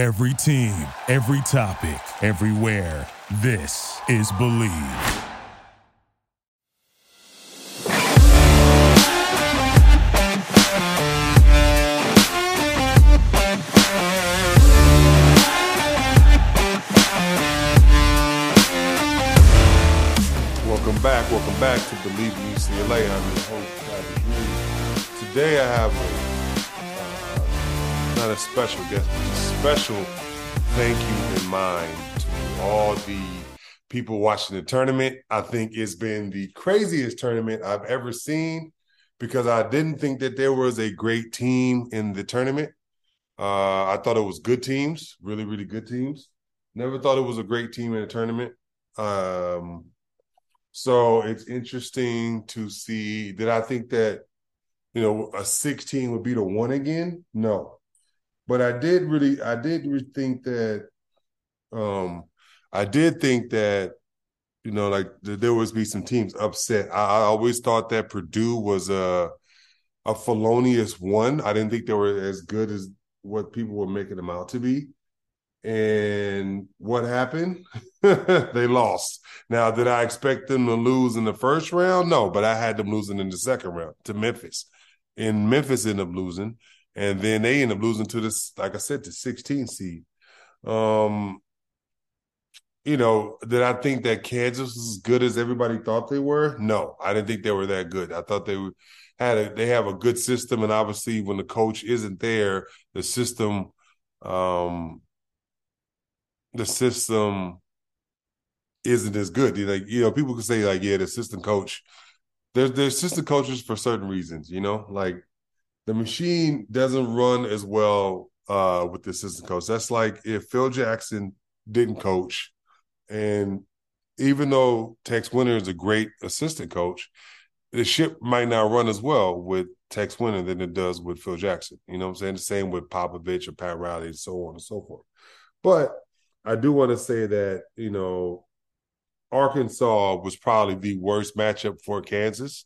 Every team, every topic, everywhere. This is Bleav. Welcome back. Welcome back to Bleav in UCLA. I'm your host, Travis Reed. Today I have a, not a special guest, a special thank you in mind to all the people watching the tournament. I think it's been the craziest tournament I've ever seen because I didn't think that there was a great team in the tournament. Uh, I thought it was good teams, really, really good teams. Never thought it was a great team in a tournament. Um, so it's interesting to see. Did I think that you know a 16 would be the one again? No, but I did really, I did think that. Um, I did think that you know, like there would be some teams upset. I, I always thought that Purdue was a a felonious one. I didn't think they were as good as what people were making them out to be. And what happened? they lost. Now, did I expect them to lose in the first round? No, but I had them losing in the second round to Memphis. And Memphis ended up losing. And then they end up losing to this, like I said, to 16 seed. Um, you know, did I think that Kansas was as good as everybody thought they were? No, I didn't think they were that good. I thought they had a they have a good system, and obviously, when the coach isn't there, the system um the system isn't as good. Like you know, people can say like, yeah, the assistant coach. There's there's assistant coaches for certain reasons. You know, like the machine doesn't run as well uh, with the assistant coach. That's like if Phil Jackson didn't coach, and even though Tex Winter is a great assistant coach, the ship might not run as well with Tex Winter than it does with Phil Jackson. You know what I'm saying? The same with Popovich or Pat Riley and so on and so forth. But I do want to say that, you know, Arkansas was probably the worst matchup for Kansas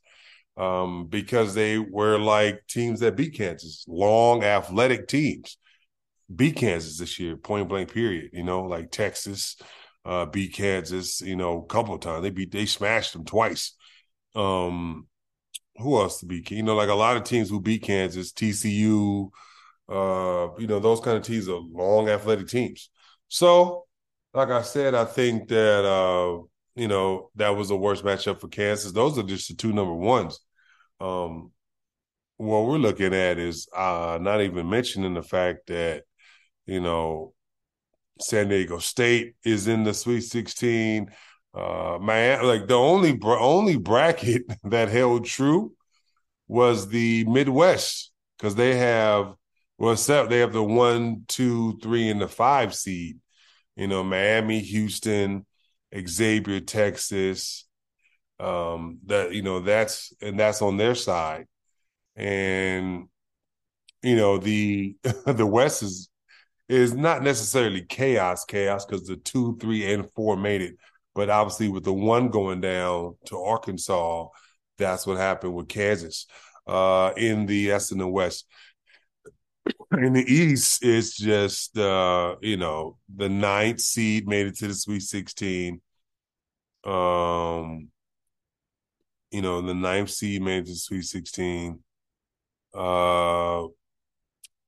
um, because they were like teams that beat Kansas, long athletic teams beat Kansas this year, point blank period. You know, like Texas uh, beat Kansas, you know, a couple of times. They beat, they smashed them twice. Um, who else to beat? You know, like a lot of teams who beat Kansas, TCU, uh, you know, those kind of teams are long athletic teams. So, like I said, I think that uh, you know that was the worst matchup for Kansas. Those are just the two number ones. Um, what we're looking at is uh, not even mentioning the fact that you know San Diego State is in the Sweet 16. Uh, man, like the only only bracket that held true was the Midwest because they have well, except they have the one, two, three, and the five seed. You know, Miami, Houston, Xavier, Texas. Um, that you know, that's and that's on their side. And you know, the the West is is not necessarily chaos, chaos, because the two, three, and four made it. But obviously, with the one going down to Arkansas, that's what happened with Kansas uh, in the S and the West in the East, it's just uh, you know the ninth seed made it to the Sweet Sixteen. Um, you know the ninth seed made it to the Sweet Sixteen. Uh,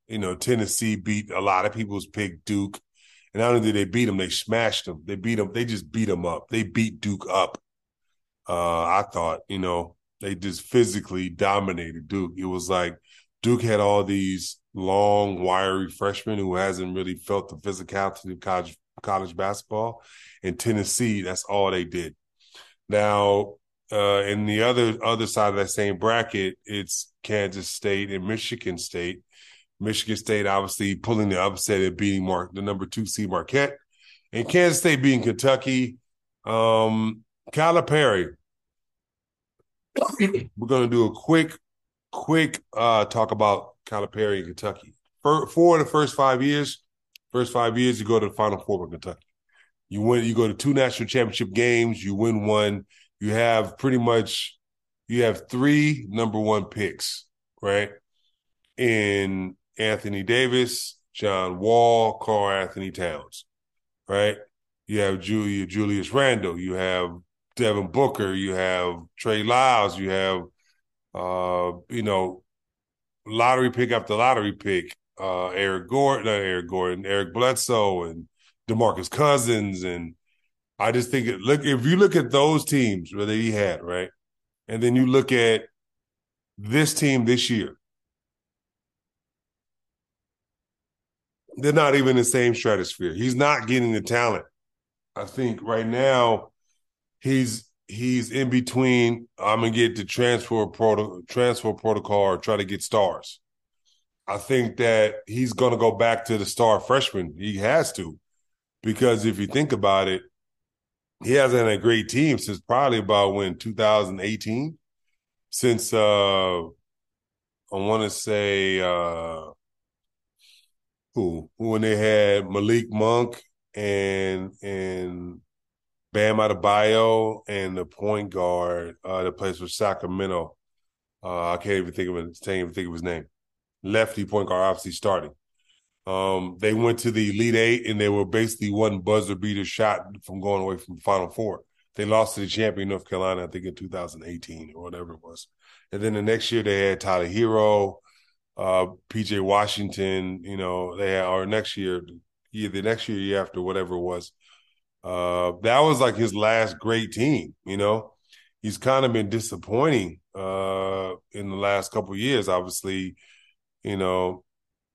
you know Tennessee beat a lot of people's pick Duke, and not only did they beat them, they smashed them. They beat them. They just beat them up. They beat Duke up. Uh, I thought you know they just physically dominated Duke. It was like Duke had all these long, wiry freshmen who hasn't really felt the physicality of college college basketball. In Tennessee, that's all they did. Now, uh, in the other other side of that same bracket, it's Kansas State and Michigan State. Michigan State obviously pulling the upset and beating Mark the number two seed Marquette, and Kansas State beating Kentucky. Um, Calipari. We're going to do a quick, quick uh, talk about Calipari in Kentucky. For, four of the first five years, first five years, you go to the Final Four with Kentucky. You win. You go to two national championship games. You win one. You have pretty much you have three number one picks, right? In Anthony Davis, John Wall, Karl-Anthony Towns, right? You have Julia Julius Randle, you have Devin Booker, you have Trey Lyles, you have uh, you know, lottery pick after lottery pick, uh, Eric Gordon, Eric Gordon, Eric Bledsoe and DeMarcus Cousins. And I just think it, look, if you look at those teams where he had, right? And then you look at this team this year, they're not even in the same stratosphere. He's not getting the talent. I think right now he's he's in between. I'm gonna get the transfer proto, transfer protocol or try to get stars. I think that he's gonna go back to the star freshman. He has to, because if you think about it, he hasn't had a great team since probably about when 2018. Since uh I want to say uh who when they had Malik Monk and and Bam Adebayo and the point guard uh, that plays for Sacramento. Uh, I can't even think of it. Can't even think of his name. Lefty point guard, obviously starting. Um, they went to the Elite Eight and they were basically one buzzer beater shot from going away from the Final Four. They lost to the champion North Carolina, I think, in 2018 or whatever it was. And then the next year they had Tyler Herro, uh, PJ Washington. You know, they had, or next year, the next year, year after, whatever it was. Uh, that was like his last great team. You know, he's kind of been disappointing uh, in the last couple years. Obviously, you know,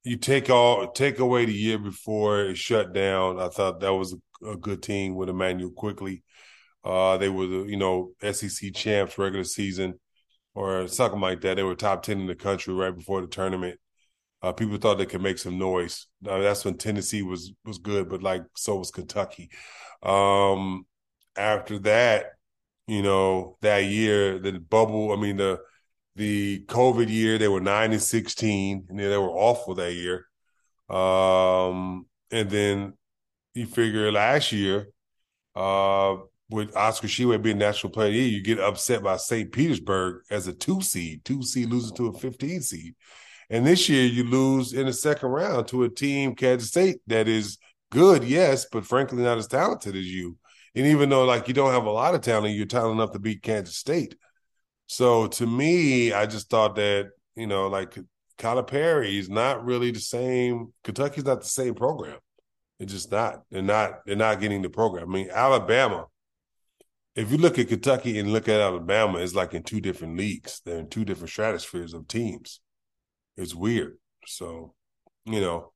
you take all take away the year before it shut down. I thought that was a, a good team with Immanuel Quickley. Uh, they were the you know SEC champs regular season or something like that. They were top ten in the country right before the tournament. Uh, people thought they could make some noise. Uh, that's when Tennessee was was good, but like so was Kentucky. Um, after that, you know, that year, the bubble, I mean, the the COVID year, they were nine and sixteen, and they were awful that year. Um, and then you figure last year, uh, with Oscar Tshiebwe being national player year, you get upset by St. Petersburg as a two seed, two seed losing to a 15 seed. And this year you lose in the second round to a team, Kansas State, that is good, yes, but frankly not as talented as you. And even though like you don't have a lot of talent, you're talented enough to beat Kansas State. So to me, I just thought that you know, like Calipari is not really the same. Kentucky's not the same program. It's just not. They're not. They're not getting the program. I mean, Alabama. If you look at Kentucky and look at Alabama, it's like in two different leagues. They're in two different stratospheres of teams. It's weird. So, you know,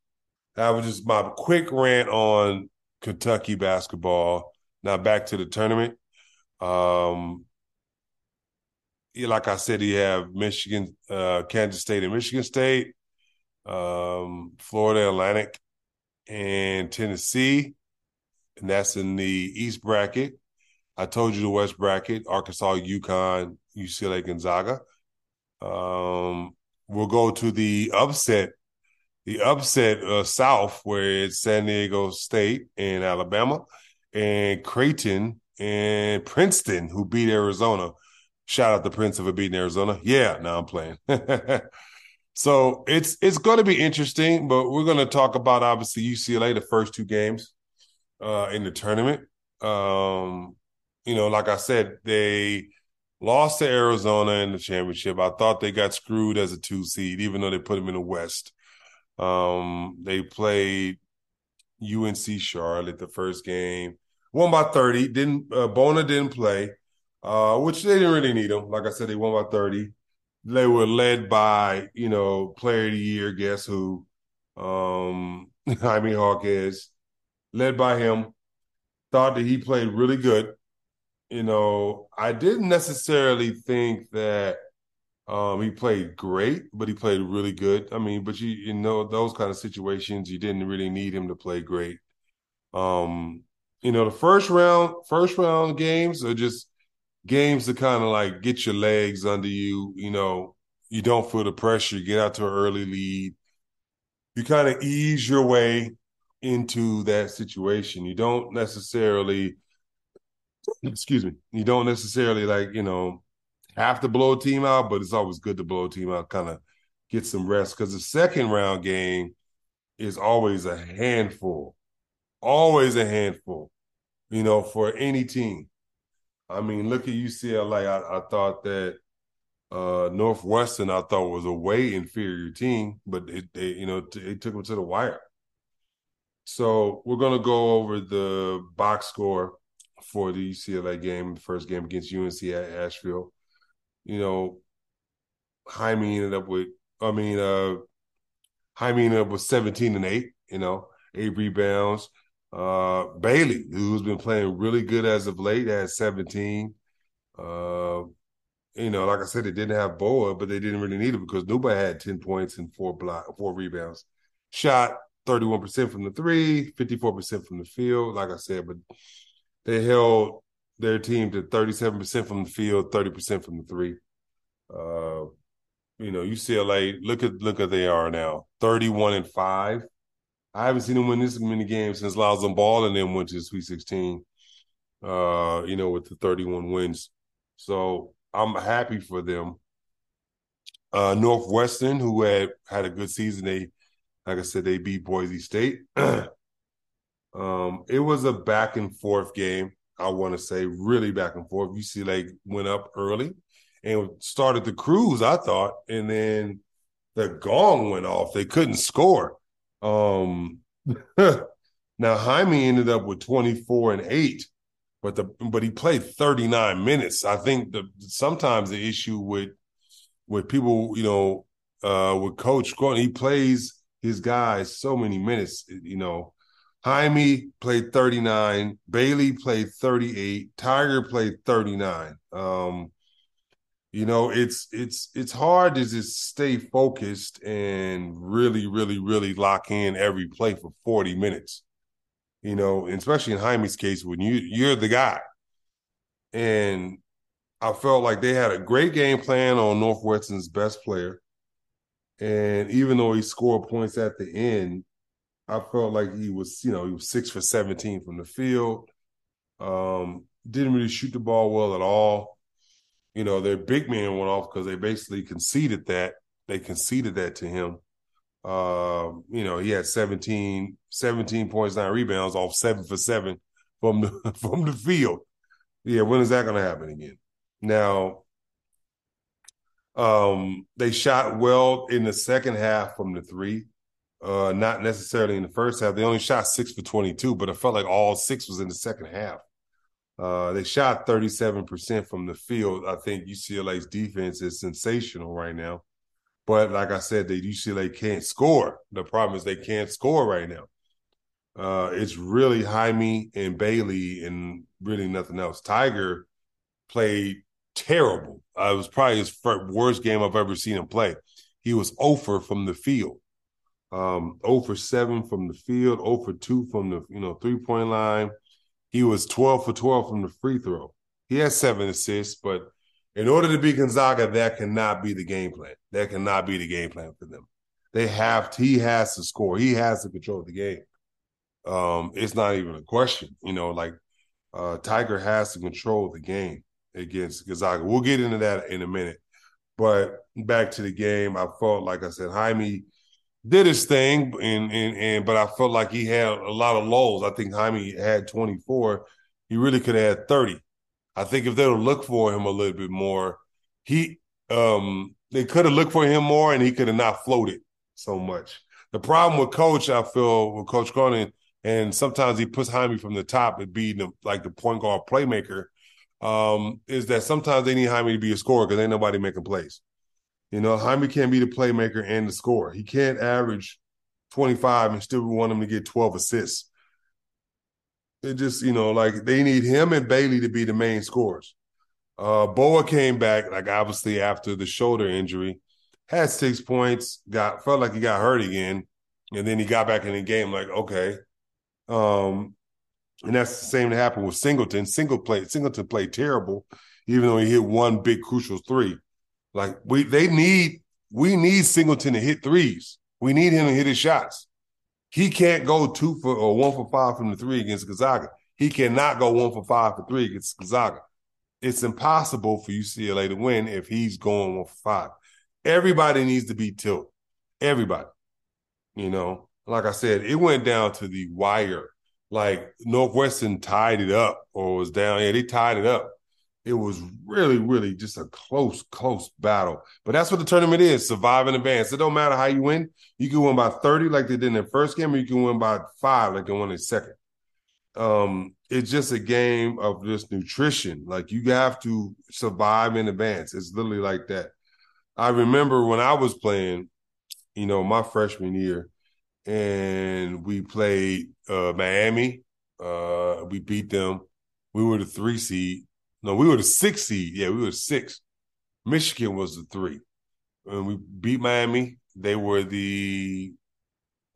that was just my quick rant on Kentucky basketball. Now back to the tournament. Um, like I said, you have Michigan, uh, Kansas State, and Michigan State, um, Florida Atlantic, and Tennessee, and that's in the East bracket. I told you the West bracket: Arkansas, UConn, UCLA, Gonzaga. Um, we'll go to the upset the upset uh, South, where it's San Diego State and Alabama, and Creighton and Princeton, who beat Arizona. Shout out to Prince for beating Arizona. Yeah, now I'm playing. so it's it's going to be interesting, but we're going to talk about obviously UCLA the first two games uh, in the tournament. Um, you know, like I said, they lost to Arizona in the championship. I thought they got screwed as a two seed, even though they put them in the West. Um, they played UNC Charlotte the first game, won by 30. Didn't uh, Bona didn't play, uh, which they didn't really need him. Like I said, they won by 30. They were led by, you know, player of the year, guess who? Um, Jaime Jaquez, led by him. Thought that he played really good. You know, I didn't necessarily think that um, he played great, but he played really good. I mean, but you you know those kind of situations, you didn't really need him to play great. Um, you know, the first round, first round games are just games to kind of like get your legs under you. You know, you don't feel the pressure. You get out to an early lead. You kind of ease your way into that situation. You don't necessarily, excuse me, you don't necessarily like you know have to blow a team out, but it's always good to blow a team out, kind of get some rest. Because the second round game, is always a handful, always a handful, you know, for any team. I mean, look at UCLA. I, I thought that uh, Northwestern, I thought was a way inferior team, but it, they, you know, t- it took them to the wire. So we're gonna go over the box score for the UCLA game, the first game against UNC at Asheville. You know, Jaime ended up with, I mean, uh, Jaime ended up with 17 and 8, you know, eight rebounds. Uh, Bailey, who's been playing really good as of late, had 17. Uh, you know, like I said, they didn't have Bona, but they didn't really need it because Nwuba had 10 points and four block, four rebounds. Shot 31% from the three, 54% from the field, like I said, but they held their team to 37% from the field, 30% from the three. Uh, you know, UCLA, look at look at they are now. 31 and 5. I haven't seen them win this many games since Lonzo Ball and then went to the Sweet 16. Uh, you know, with the 31 wins. So I'm happy for them. Uh, Northwestern, who had had a good season, they, like I said, they beat Boise State. um, it was a back and forth game. I want to say really back and forth. UCLA went up early and started the cruise, I thought, and then the gong went off. They couldn't score. Um, now Jaime ended up with 24 and 8, but the but he played 39 minutes. I think the sometimes the issue with with people, you know, uh with Coach Gordon, he plays his guys so many minutes, you know. Jaime played 39, Bailey played 38, Tiger played 39. Um, you know it's it's it's hard to just stay focused and really really really lock in every play for 40 minutes. You know especially in Jaime's case when you you're the guy. And i felt like they had a great game plan on northwestern's best player. And even though he scored points at the end i felt like he was you know he was six for 17 from the field um didn't really shoot the ball well at all you know, their big man went off because they basically conceded that. They conceded that to him. Uh, you know, he had 17, 17 points, nine rebounds off seven for seven from the from the field. Yeah, when is that gonna happen again? Now, um, they shot well in the second half from the three. Uh, not necessarily in the first half. They only shot six for 22, but it felt like all six was in the second half. Uh, they shot 37% from the field. I think UCLA's defense is sensational right now. But like I said, the UCLA can't score. The problem is they can't score right now. Uh, it's really Jaime and Bailey and really nothing else. Tiger played terrible. Uh, it was probably his first, worst game I've ever seen him play. He was over from the field. Um, 0 for 7 from the field, 0 for 2 from the you know three point line. He was 12 for 12 from the free throw. He has seven assists, but in order to be Gonzaga, that cannot be the game plan. That cannot be the game plan for them. They have to, he has to score. He has to control the game. Um, it's not even a question. You know, like uh, Tiger has to control the game against Gonzaga. We'll get into that in a minute. But back to the game, I felt like I said, Jaime did his thing, and and and but I felt like he had a lot of lulls. I think Jaime had 24. He really could have had 30. I think if they would look for him a little bit more, he um they could have looked for him more and he could have not floated so much. The problem with coach, I feel, with Coach Cronin, and sometimes he puts Jaime from the top and being the, like the point guard playmaker, um, is that sometimes they need Jaime to be a scorer because ain't nobody making plays. You know, Jaime can't be the playmaker and the scorer. He can't average 25 and still want him to get 12 assists. It just, you know, like they need him and Bailey to be the main scorers. Uh, Bona came back, like obviously after the shoulder injury, had six points, got felt like he got hurt again, and then he got back in the game. Like, okay, um, and that's the same that happened with Singleton. Single played Singleton played terrible, even though he hit one big crucial three. Like we they need we need Singleton to hit threes. We need him to hit his shots. He can't go two for or one for five from the three against Gonzaga. He cannot go one for five for three against Gonzaga. It's impossible for UCLA to win if he's going one for five. Everybody needs to be tilt. Everybody. You know, like I said, it went down to the wire. Like Northwestern tied it up or was down. Yeah, they tied it up. It was really, really just a close, close battle. But that's what the tournament is: survive in advance. It don't matter how you win. You can win by thirty, like they did in the first game, or you can win by five, like they won in second. Um, it's just a game of just nutrition. Like you have to survive in advance. It's literally like that. I remember when I was playing, you know, my freshman year, and we played uh, Miami. Uh, we beat them. We were the three seed. No, we were the six seed. Yeah, we were six. Michigan was the three. And we beat Miami. They were the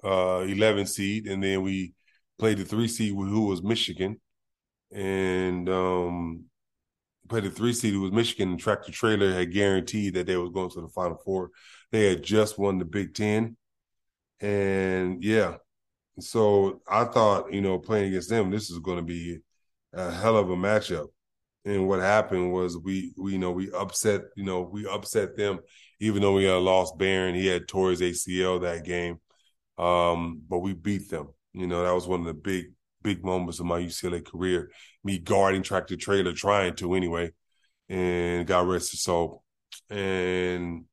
uh, 11 seed. And then we played the three seed, who was Michigan. And um, played the three seed, who was Michigan. And Tractor Traylor had guaranteed that they was going to the Final Four. They had just won the Big Ten. And yeah, so I thought, you know, playing against them, this is going to be a hell of a matchup. And what happened was we, we, you know, we upset, you know, we upset them, even though we had lost Baron. He had tore his ACL that game. Um, but we beat them. You know, that was one of the big, big moments of my UCLA career. Me guarding Tractor Traylor, trying to anyway, and got rest his soul. And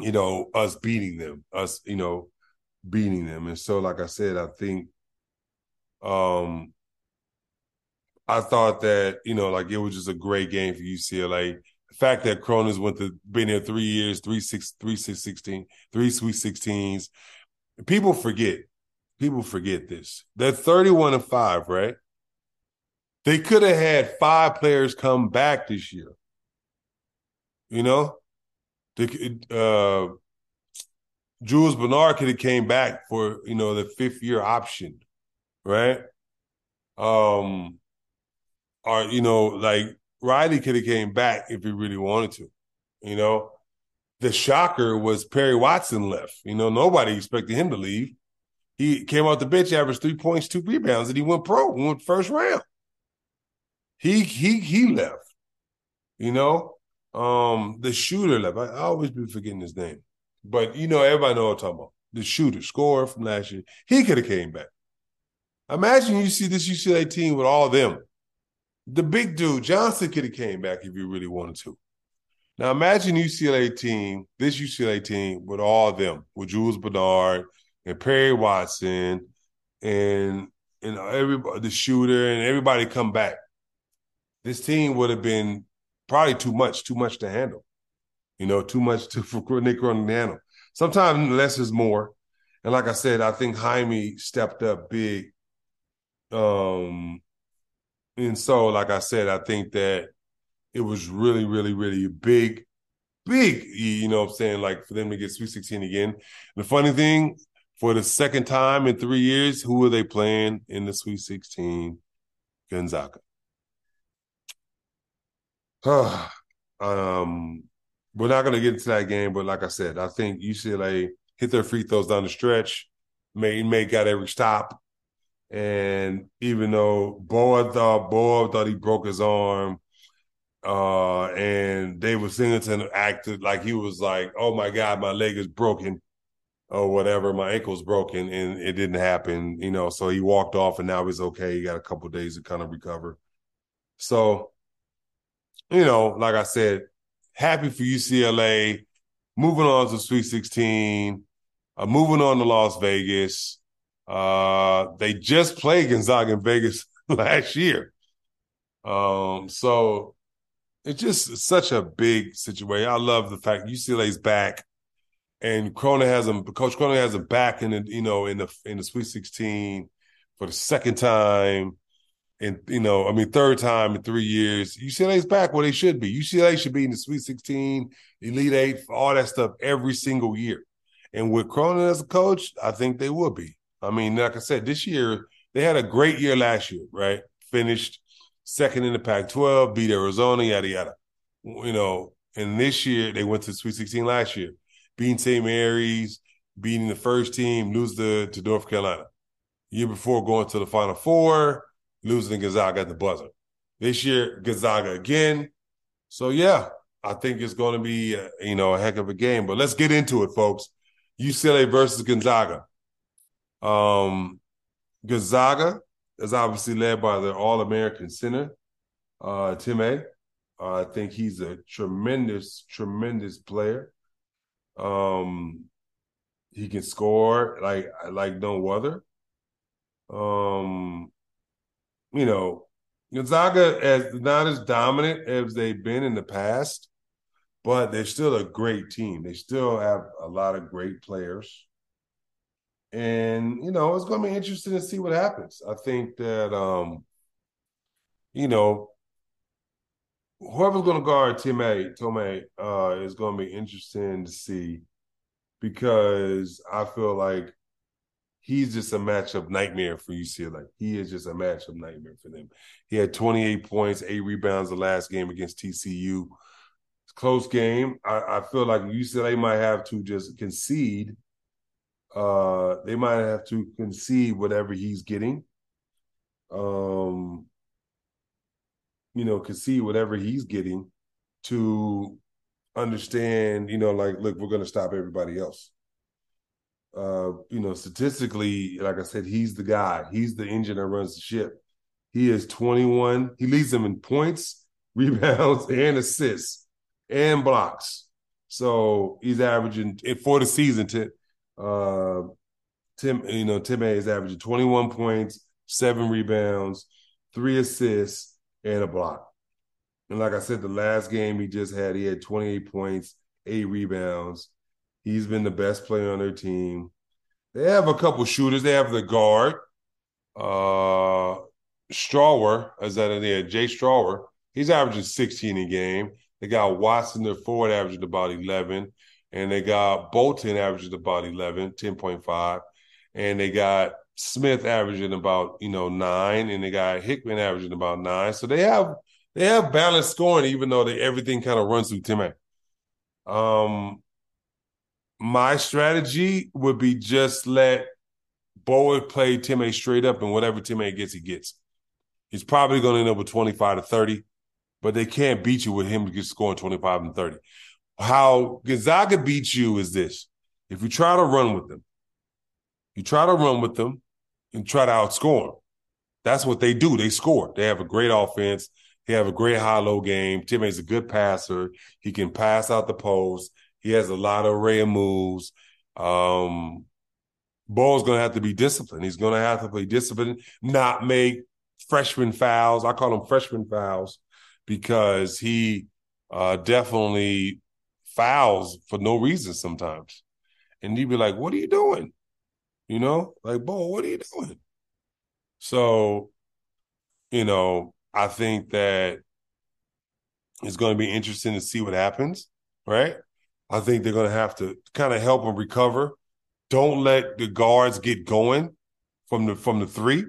you know, us beating them, us, you know, beating them. And so, like I said, I think um I thought that, you know, like it was just a great game for UCLA. The fact that Cronin's went to been there three years, three six three six sixteen, three sweet sixteens. People forget. People forget this. They're 31 and 5, right? They could have had five players come back this year. You know? the uh, Jules Bernard could have came back for you know the fifth year option, right? Um, or you know like Riley could have came back if he really wanted to, you know. The shocker was Peyton Watson left. You know, nobody expected him to leave. He came off the bench, averaged three points, two rebounds, and he went pro, went first round. He he he left. You know, um, the shooter left. I, I always be forgetting his name, but you know, everybody know what I'm talking about. The shooter, scorer from last year. He could have came back. Imagine you see this UCLA team with all them. The big dude Johnson could have came back if you really wanted to. Now imagine UCLA team, this UCLA team with all of them, with Jules Bernard and Peyton Watson and and everybody the shooter and everybody come back. This team would have been probably too much, too much to handle. You know, too much to for Mick Cronin to handle. Sometimes less is more. And like I said, I think Jaime stepped up big. Um, and so, like I said, I think that it was really, really, really big, big, you know what I'm saying? Like for them to get Sweet 16 again. The funny thing, for the second time in three years, who are they playing in the Sweet 16? Gonzaga. um, we're not going to get into that game, but like I said, I think UCLA hit their free throws down the stretch, made made got every stop, and even though Bona thought Bona thought he broke his arm, uh, and David Singleton acted like he was like, "Oh my God, my leg is broken." Or whatever, my ankle's broken, and it didn't happen, you know. So he walked off, and now he's okay. He got a couple days to kind of recover. So you know, like I said, happy for UCLA. Moving on to Sweet 16, uh, moving on to Las Vegas. Uh, they just played Gonzaga in Vegas last year. Um, so it's just such a big situation. I love the fact UCLA's back and Cronin has them. Coach Cronin has them back in the you know in the in the Sweet 16 for the second time and you know, I mean, third time in three years. UCLA's back where they should be. UCLA should be in the Sweet 16, Elite Eight, all that stuff every single year. And with Cronin as a coach, I think they will be. I mean, like I said, this year they had a great year last year, right? Finished second in the Pac-12, beat Arizona, yada yada. You know, and this year they went to Sweet 16 last year, beating St. Mary's, beating the first team, lose the, to North Carolina. Year before going to the Final Four losing Gonzaga at the buzzer. This year, Gonzaga again. So yeah, I think it's going to be uh, you know a heck of a game. But let's get into it, folks. UCLA versus Gonzaga. Um, Gonzaga is obviously led by the All American center, uh, Timme. Uh, I think he's a tremendous, tremendous player. Um, he can score like like no other. Um, you know, Gonzaga is not as dominant as they've been in the past, but they're still a great team. They still have a lot of great players. And, you know, it's going to be interesting to see what happens. I think that, um, you know, whoever's going to guard Timme, Timme uh, is going to be interesting to see because I feel like he's just a matchup nightmare for UCLA. He is just a matchup nightmare for them. He had 28 points, eight rebounds the last game against TCU. Close game. I, I feel like UCLA might have to just concede. Uh, they might have to concede whatever he's getting. Um, you know, concede whatever he's getting to understand, you know, like, look, we're going to stop everybody else. Uh, you know, statistically, like I said, he's the guy. He's the engine that runs the ship. He is 21. He leads them in points, rebounds, and assists, and blocks. So he's averaging for the season. To uh, Tim, you know, Tim is averaging 21 points, seven rebounds, three assists, and a block. And like I said, the last game he just had, he had 28 points, eight rebounds. He's been the best player on their team. They have a couple shooters. They have the guard, uh, Strawther, is that there? Jay Strawther. He's averaging 16 a game. They got Watson, their forward, averaging about 11. And they got Bolton averaging about 11, 10.5. And they got Smith averaging about, you know, nine. And they got Hickman averaging about nine. So they have they have balanced scoring, even though they, everything kind of runs through Tim Um, my strategy would be just let Boyd play Timme straight up, and whatever Timme gets, he gets. He's probably going to end up with 25 to 30, but they can't beat you with him just scoring 25 and 30. How Gonzaga beats you is this. If you try to run with them, you try to run with them and try to outscore them. That's what they do. They score. They have a great offense. He have a great high-low game. Timme's a good passer. He can pass out the post. He has a lot of array of moves. Um, Ball's going to have to be disciplined. He's going to have to be disciplined, not make freshman fouls. I call them freshman fouls because he uh, definitely fouls for no reason sometimes. And you'd be like, what are you doing? You know, like, Bo, what are you doing? So, you know, I think that it's going to be interesting to see what happens, right? I think they're going to have to kind of help them recover. Don't let the guards get going from the from the three.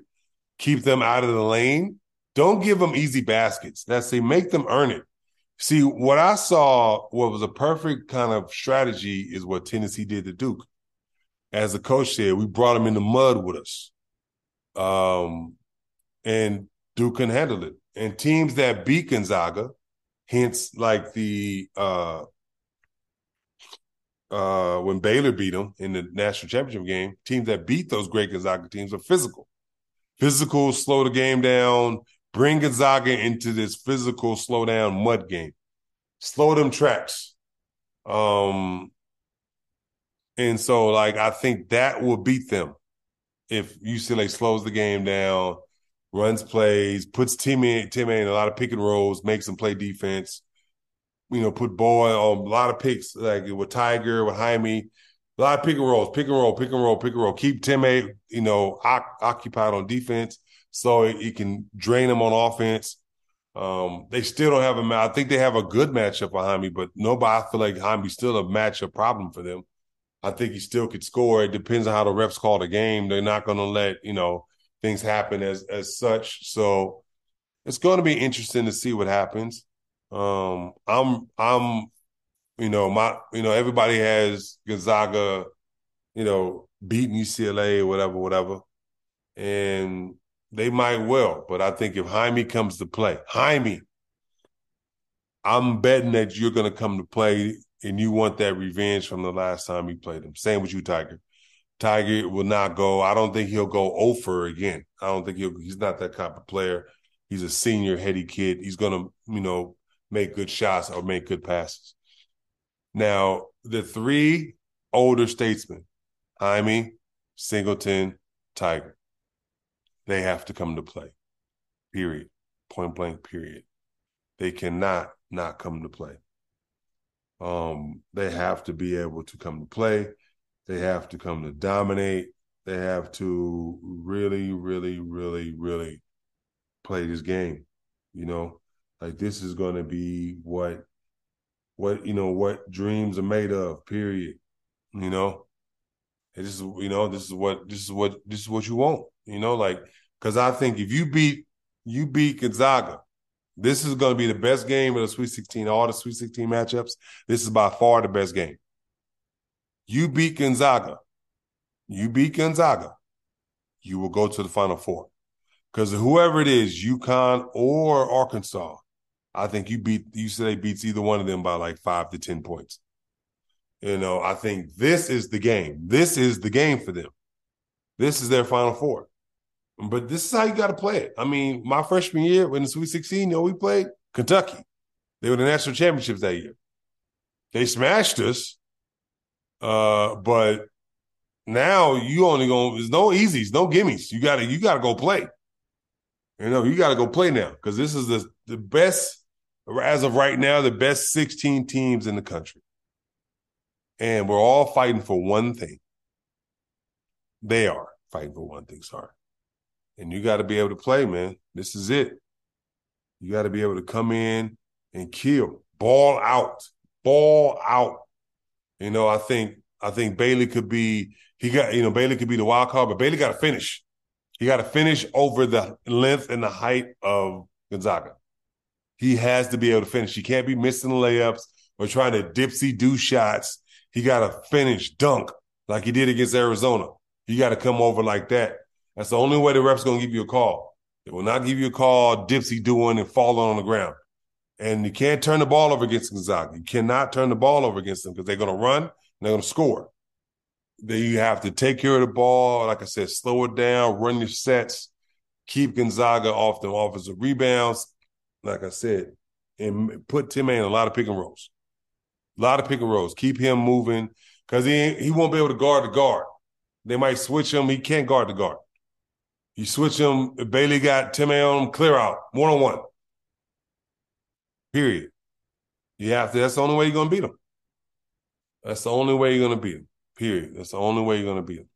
Keep them out of the lane. Don't give them easy baskets. That's say make them earn it. See, what I saw, what was a perfect kind of strategy is what Tennessee did to Duke. As the coach said, we brought them in the mud with us. Um, and Duke can handle it. And teams that beat Gonzaga, hence like the uh uh when Baylor beat them in the national championship game, teams that beat those great Gonzaga teams are physical. Physical, slow the game down, bring Gonzaga into this physical, slow down mud game. Slow them tracks. Um and so like I think that will beat them if UCLA slows the game down runs plays, puts Timme Timme in a lot of pick and rolls, makes them play defense. You know, put Boy on a lot of picks, like with Tiger, with Jaime, a lot of pick and rolls, pick and roll, pick and roll, pick and roll. Keep Timme, you know, occupied on defense so he can drain them on offense. Um, they still don't have a. I think they have a good matchup behind me, but nobody. I feel like Jaime's still a matchup problem for them. I think he still could score. It depends on how the refs call the game. They're not going to let you know things happen as as such. So it's going to be interesting to see what happens. Um, I'm I'm you know my you know everybody has Gonzaga, you know, beating UCLA or whatever, whatever, and they might well. But I think if Jaime comes to play, Jaime, I'm betting that you're going to come to play and you want that revenge from the last time you played him. Same with you, Tiger. Tiger will not go. I don't think he'll go over again. I don't think he'll. He's not that type of player. He's a senior, heady kid. He's gonna, you know, make good shots or make good passes. Now, the three older statesmen, Jaime, Singleton, Tiger, they have to come to play. Period. Point blank. Period. They cannot not come to play. Um, they have to be able to come to play. They have to come to dominate. They have to really, really, really, really play this game. You know, like this is going to be what, what you know, what dreams are made of. Period. You know, this is you know this is what this is what this is what you want. You know, like because I think if you beat you beat Gonzaga, this is going to be the best game of the Sweet 16. All the Sweet 16 matchups, this is by far the best game. You beat Gonzaga. You beat Gonzaga. You will go to the Final Four. Because whoever it is, UConn or Arkansas, I think you beat UCLA beats either one of them by like five to ten points. You know, I think this is the game. This is the game for them. This is their Final Four. But this is how you got to play it. I mean, my freshman year in the Sweet 16, you know, we played Kentucky. They were the national championships that year. They smashed us, uh, but now you only going there's no easies, no gimmies. You gotta you gotta go play. You know, you gotta go play now because this is the the best as of right now, the best 16 teams in the country. And we're all fighting for one thing. They are fighting for one thing, sorry. And you got to be able to play, man. This is it. You got to be able to come in and kill, ball out, ball out. You know, I think I think Bailey could be he got you know Bailey could be the wild card, but Bailey got to finish. He got to finish over the length and the height of Gonzaga. He has to be able to finish. He can't be missing layups or trying to dipsy do shots. He got to finish dunk like he did against Arizona. He got to come over like that. That's the only way the ref's going to give you a call. They will not give you a call dipsy doing and falling on the ground. And you can't turn the ball over against Gonzaga. You cannot turn the ball over against them because they're going to run and they're going to score. Then you have to take care of the ball. Like I said, slow it down, run your sets, keep Gonzaga off the offensive rebounds. Like I said, and put Tim in a lot of pick and rolls. A lot of pick and rolls. Keep him moving because he he won't be able to guard the guard. They might switch him. He can't guard the guard. You switch him. Bailey got Tim on clear out, one on one. Period. You have to. That's the only way you're gonna beat him. That's the only way you're gonna beat him. Period. That's the only way you're gonna beat him.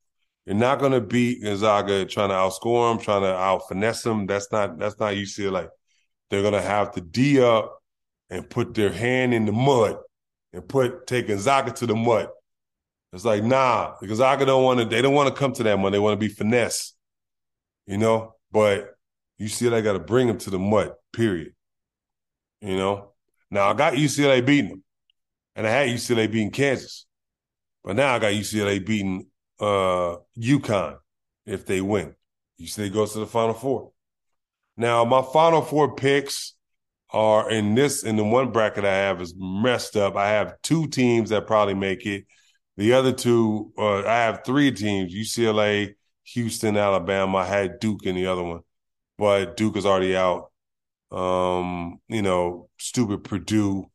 You're not gonna beat Gonzaga trying to outscore him, trying to out finesse him. That's not. That's not UCLA. They're gonna have to D up and put their hand in the mud and put taking Zaga to the mud. It's like nah, because Zaga don't want to. They don't want to come to that mud. They want to be finesse you know. But UCLA got to bring them to the mud. Period. You know. Now I got UCLA beating them, and I had UCLA beating Kansas, but now I got UCLA beating uh UConn if they win. UCLA goes to the Final Four. Now my Final Four picks are in this in the one bracket I have is messed up. I have two teams that probably make it. The other two, uh, I have three teams: UCLA, Houston, Alabama. I had Duke in the other one, but Duke is already out. Um, you know, stupid Purdue,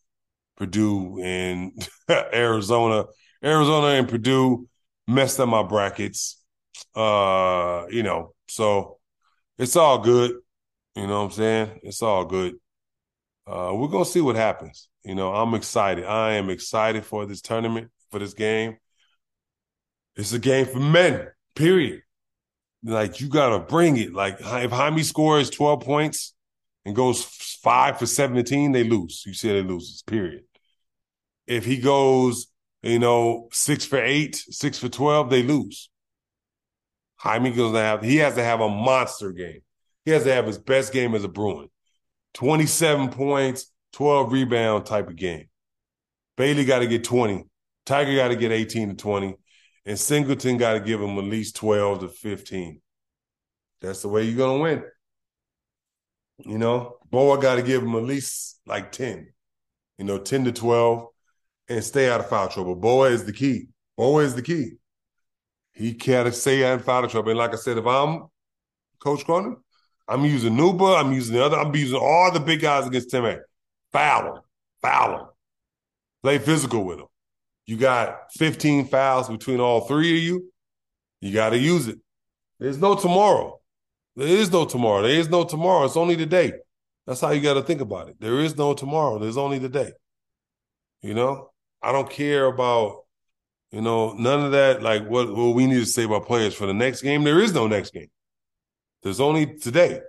Purdue and Arizona, Arizona and Purdue messed up my brackets. Uh, you know, so it's all good. You know what I'm saying? It's all good. Uh, we're gonna see what happens. You know, I'm excited. I am excited for this tournament, for this game. It's a game for men, period like you gotta bring it. Like if Jaime scores 12 points and goes five for 17, they lose. You see they loses, period. If he goes, you know, six for eight, six for 12, they lose. Jaime goes to have he has to have a monster game. He has to have his best game as a Bruin. 27 points, 12 rebound type of game. Bailey got to get 20. Tiger got to get 18 to 20 and Singleton got to give him at least 12 to 15. That's the way you're going to win. You know, Bona got to give him at least like 10, you know, 10 to 12 and stay out of foul trouble. Bona is the key. Bona is the key. He can't say I'm foul trouble. And like I said, if I'm Coach Cronin, I'm using Nwuba, I'm using the other, I'm using all the big guys against Timme Foul him, foul him. Play physical with him. You got 15 fouls between all three of you. You got to use it. There's no tomorrow. There is no tomorrow. There is no tomorrow. It's only the day. That's how you got to think about it. There is no tomorrow. There's only the day. You know, I don't care about, you know, none of that. Like what, what we need to say about players for the next game. There is no next game. There's only today.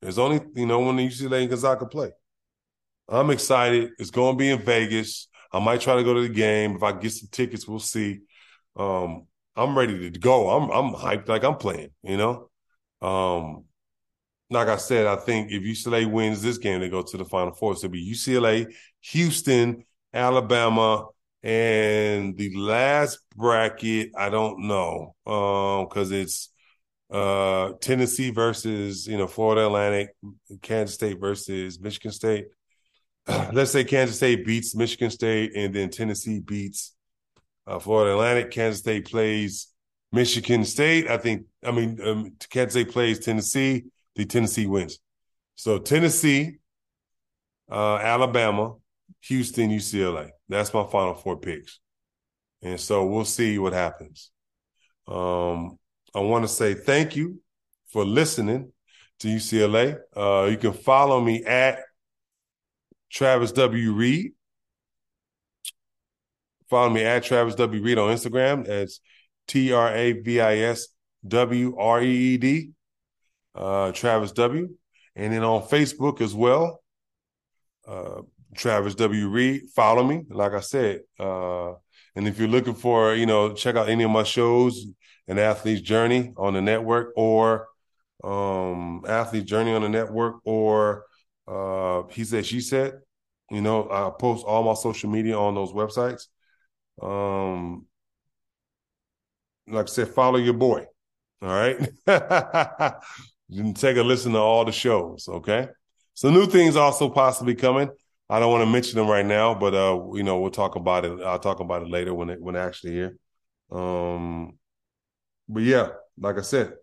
There's only, you know, when UCLA and Gonzaga play. I'm excited. It's going to be in Vegas. I might try to go to the game. If I get some tickets, we'll see. Um, I'm ready to go. I'm I'm hyped like I'm playing, you know? Um, like I said, I think if UCLA wins this game, they go to the Final Four. So it'll be UCLA, Houston, Alabama, and the last bracket, I don't know, because um, it's uh, Tennessee versus you know Florida Atlantic, Kansas State versus Michigan State. Let's say Kansas State beats Michigan State, and then Tennessee beats uh, Florida Atlantic. Kansas State plays Michigan State. I think. I mean, um, Kansas State plays Tennessee the Tennessee wins. So Tennessee, uh, Alabama, Houston, UCLA. That's my final four picks. And so we'll see what happens. Um, I want to say thank you for listening to UCLA. Uh, you can follow me at Travis W. Reed. Follow me at Travis W. Reed on Instagram. That's T R A V I S W R E E D uh, Travis W. And then on Facebook as well, uh, Travis W. Reed. Follow me, like I said. Uh, and if you're looking for, you know, check out any of my shows, An Athlete's Journey on the network or um, Athlete Journey on the network or uh, He Said, She Said. You know, I post all my social media on those websites. Um, like I said, follow your boy. All right. You can take a listen to all the shows, okay? So new things also possibly coming. I don't want to mention them right now, but uh, you know, we'll talk about it. I'll talk about it later when it when actually here. Um, but yeah, like I said,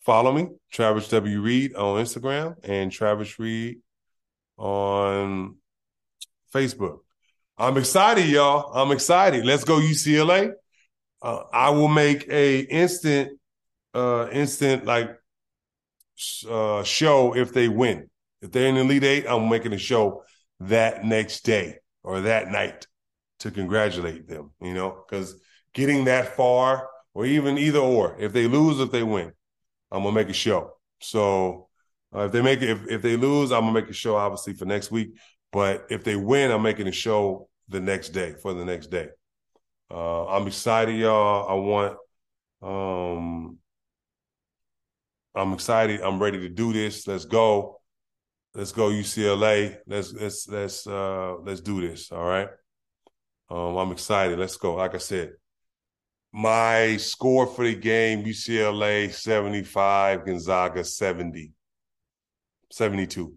follow me, Travis W. Reed on Instagram and Travis Reed on Facebook. I'm excited, y'all. I'm excited. Let's go UCLA. Uh, I will make a instant, uh, instant like uh, show if they win. If they're in the Elite Eight, I'm making a show that next day or that night to congratulate them, you know, because getting that far or even either or, if they lose, if they win, I'm gonna make a show. So uh, if they make it, if, if they lose, I'm gonna make a show obviously for next week. But if they win, I'm making a show the next day for the next day. Uh, I'm excited, y'all. I want um I'm excited. I'm ready to do this. Let's go. Let's go UCLA. Let's let's let's uh let's do this. All right. Um, I'm excited. Let's go. Like I said, my score for the game, UCLA 75, Gonzaga 70. 72.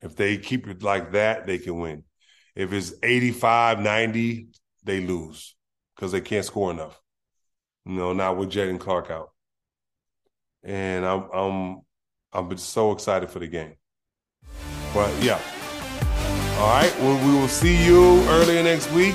If they keep it like that, they can win. If it's 85, 90, they lose because they can't score enough. You know, not with Jaylen Clark out and I'm I'm I'm so excited for the game. But yeah. All right, well, we will see you earlier next week.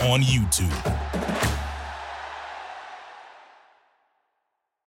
on YouTube.